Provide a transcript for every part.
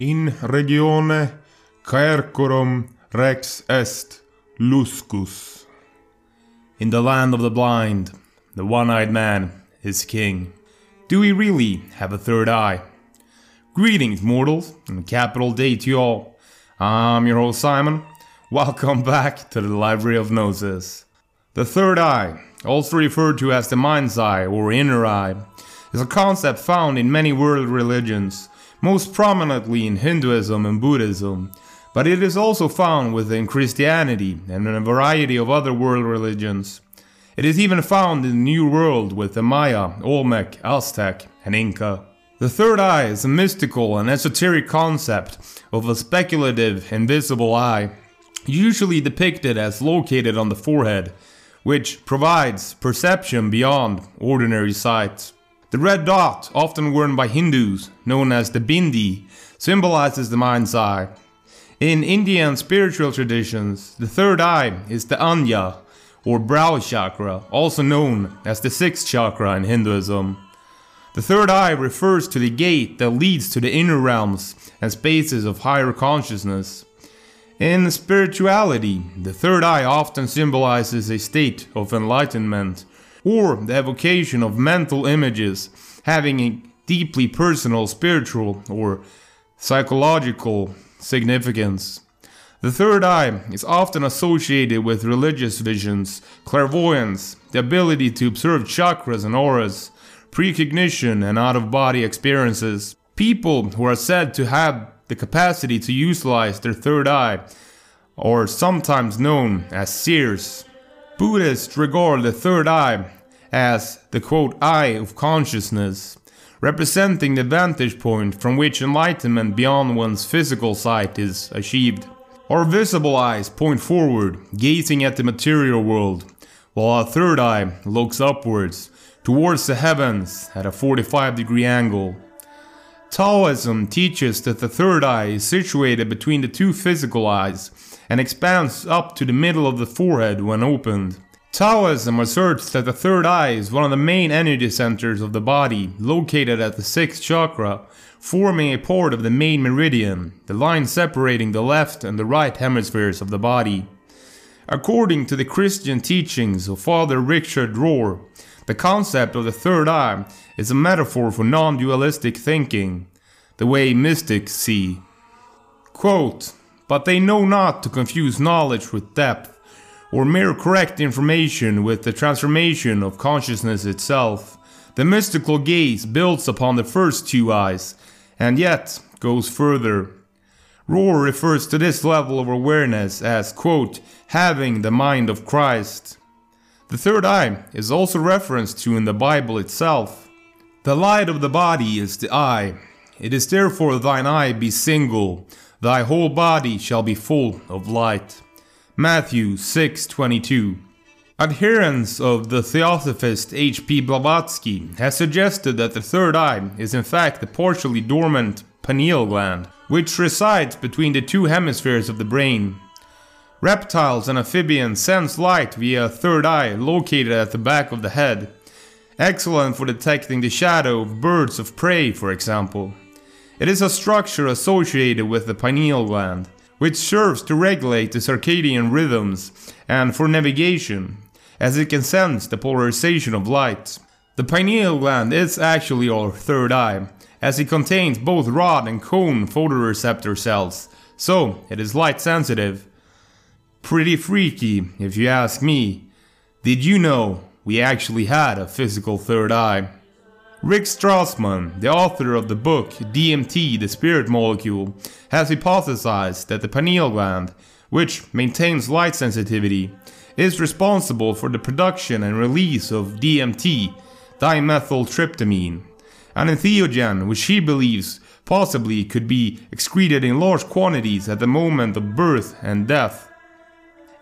In regione caecorum rex est luscus. In the land of the blind, the one eyed man is king. Do we really have a third eye? Greetings, mortals, and capital day to you all. I'm your host, Simon. Welcome back to the Library of Gnosis. The third eye, also referred to as the mind's eye or inner eye, is a concept found in many world religions, most prominently in Hinduism and Buddhism, but it is also found within Christianity and in a variety of other world religions. It is even found in the New World with the Maya, Olmec, Aztec, and Inca. The third eye is a mystical and esoteric concept of a speculative, invisible eye, usually depicted as located on the forehead, which provides perception beyond ordinary sight. The red dot, often worn by Hindus, known as the bindi, symbolizes the mind's eye. In Indian spiritual traditions, the third eye is the Ajna, or brow chakra, also known as the sixth chakra in Hinduism. The third eye refers to the gate that leads to the inner realms and spaces of higher consciousness. In spirituality, the third eye often symbolizes a state of enlightenment or the evocation of mental images having a deeply personal spiritual or psychological significance. The third eye is often associated with religious visions, clairvoyance, the ability to observe chakras and auras, precognition, and out of body experiences. People who are said to have the capacity to utilize their third eye are sometimes known as seers. Buddhists regard the third eye as the quote eye of consciousness, representing the vantage point from which enlightenment beyond one's physical sight is achieved. Our visible eyes point forward, gazing at the material world, while our third eye looks upwards, towards the heavens at a 45 degree angle. Taoism teaches that the third eye is situated between the two physical eyes and expands up to the middle of the forehead when opened. Taoism asserts that the third eye is one of the main energy centers of the body, located at the sixth chakra, forming a part of the main meridian, the line separating the left and the right hemispheres of the body. According to the Christian teachings of Father Richard Rohr, the concept of the third eye is a metaphor for non dualistic thinking, the way mystics see. Quote, but they know not to confuse knowledge with depth or mere correct information with the transformation of consciousness itself. The mystical gaze builds upon the first two eyes, and yet goes further. Rohr refers to this level of awareness as, quote, having the mind of Christ. The third eye is also referenced to in the Bible itself. The light of the body is the eye. It is therefore thine eye be single, thy whole body shall be full of light. Matthew 6:22. Adherents of the Theosophist H.P. Blavatsky has suggested that the third eye is in fact the partially dormant pineal gland, which resides between the two hemispheres of the brain. Reptiles and amphibians sense light via a third eye located at the back of the head, excellent for detecting the shadow of birds of prey, for example. It is a structure associated with the pineal gland which serves to regulate the circadian rhythms and for navigation, as it can sense the polarization of light. The pineal gland is actually our third eye, as it contains both rod and cone photoreceptor cells, so it is light sensitive. Pretty freaky, if you ask me. Did you know we actually had a physical third eye? Rick Strassman, the author of the book DMT, the Spirit Molecule, has hypothesized that the pineal gland, which maintains light sensitivity, is responsible for the production and release of DMT, dimethyltryptamine, an entheogen which he believes possibly could be excreted in large quantities at the moment of birth and death.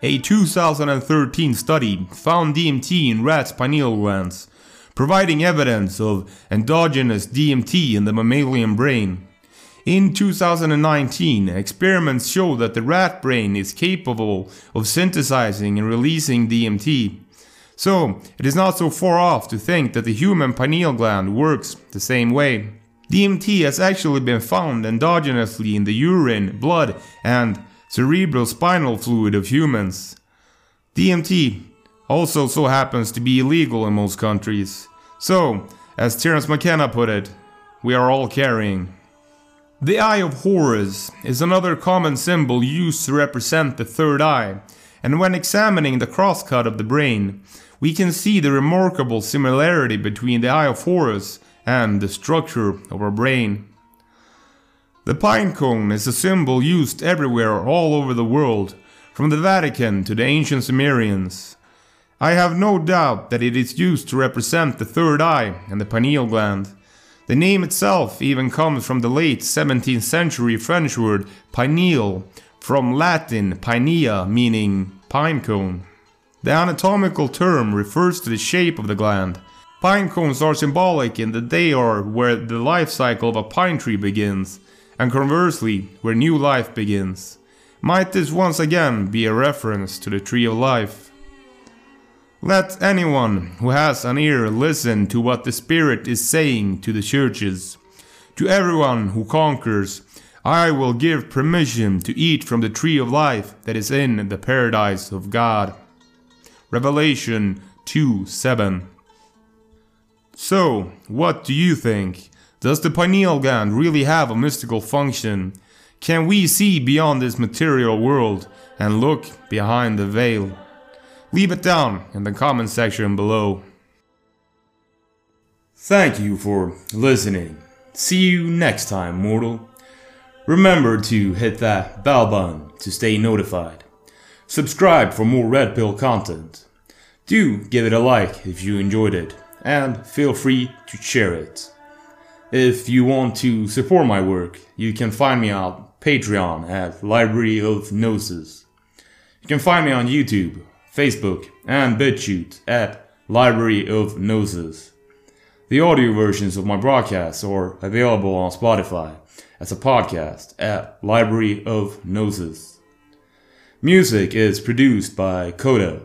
A 2013 study found DMT in rats' pineal glands providing evidence of endogenous DMT in the mammalian brain. In 2019, experiments show that the rat brain is capable of synthesizing and releasing DMT. So, it is not so far off to think that the human pineal gland works the same way. DMT has actually been found endogenously in the urine, blood, and cerebral spinal fluid of humans. DMT also so happens to be illegal in most countries. So, as Terence McKenna put it, we are all carrying. The Eye of Horus is another common symbol used to represent the third eye, and when examining the crosscut of the brain, we can see the remarkable similarity between the Eye of Horus and the structure of our brain. The pine cone is a symbol used everywhere all over the world, from the Vatican to the ancient Sumerians. I have no doubt that it is used to represent the third eye and the pineal gland. The name itself even comes from the late 17th century French word pineal, from Latin pinea meaning pine cone. The anatomical term refers to the shape of the gland. Pine cones are symbolic in that they are where the life cycle of a pine tree begins, and conversely, where new life begins. Might this once again be a reference to the tree of life? Let anyone who has an ear listen to what the Spirit is saying to the churches. To everyone who conquers, I will give permission to eat from the tree of life that is in the paradise of God. Revelation 2 7. So, what do you think? Does the pineal gland really have a mystical function? Can we see beyond this material world and look behind the veil? Leave it down in the comment section below. Thank you for listening. See you next time, mortal. Remember to hit that bell button to stay notified. Subscribe for more Red Pill content. Do give it a like if you enjoyed it, and feel free to share it. If you want to support my work, you can find me on Patreon at Library of Gnosis. You can find me on YouTube Facebook, and BitChute at Library of Gnosis. The audio versions of my broadcasts are available on Spotify as a podcast at Library of Gnosis. Music is produced by Coda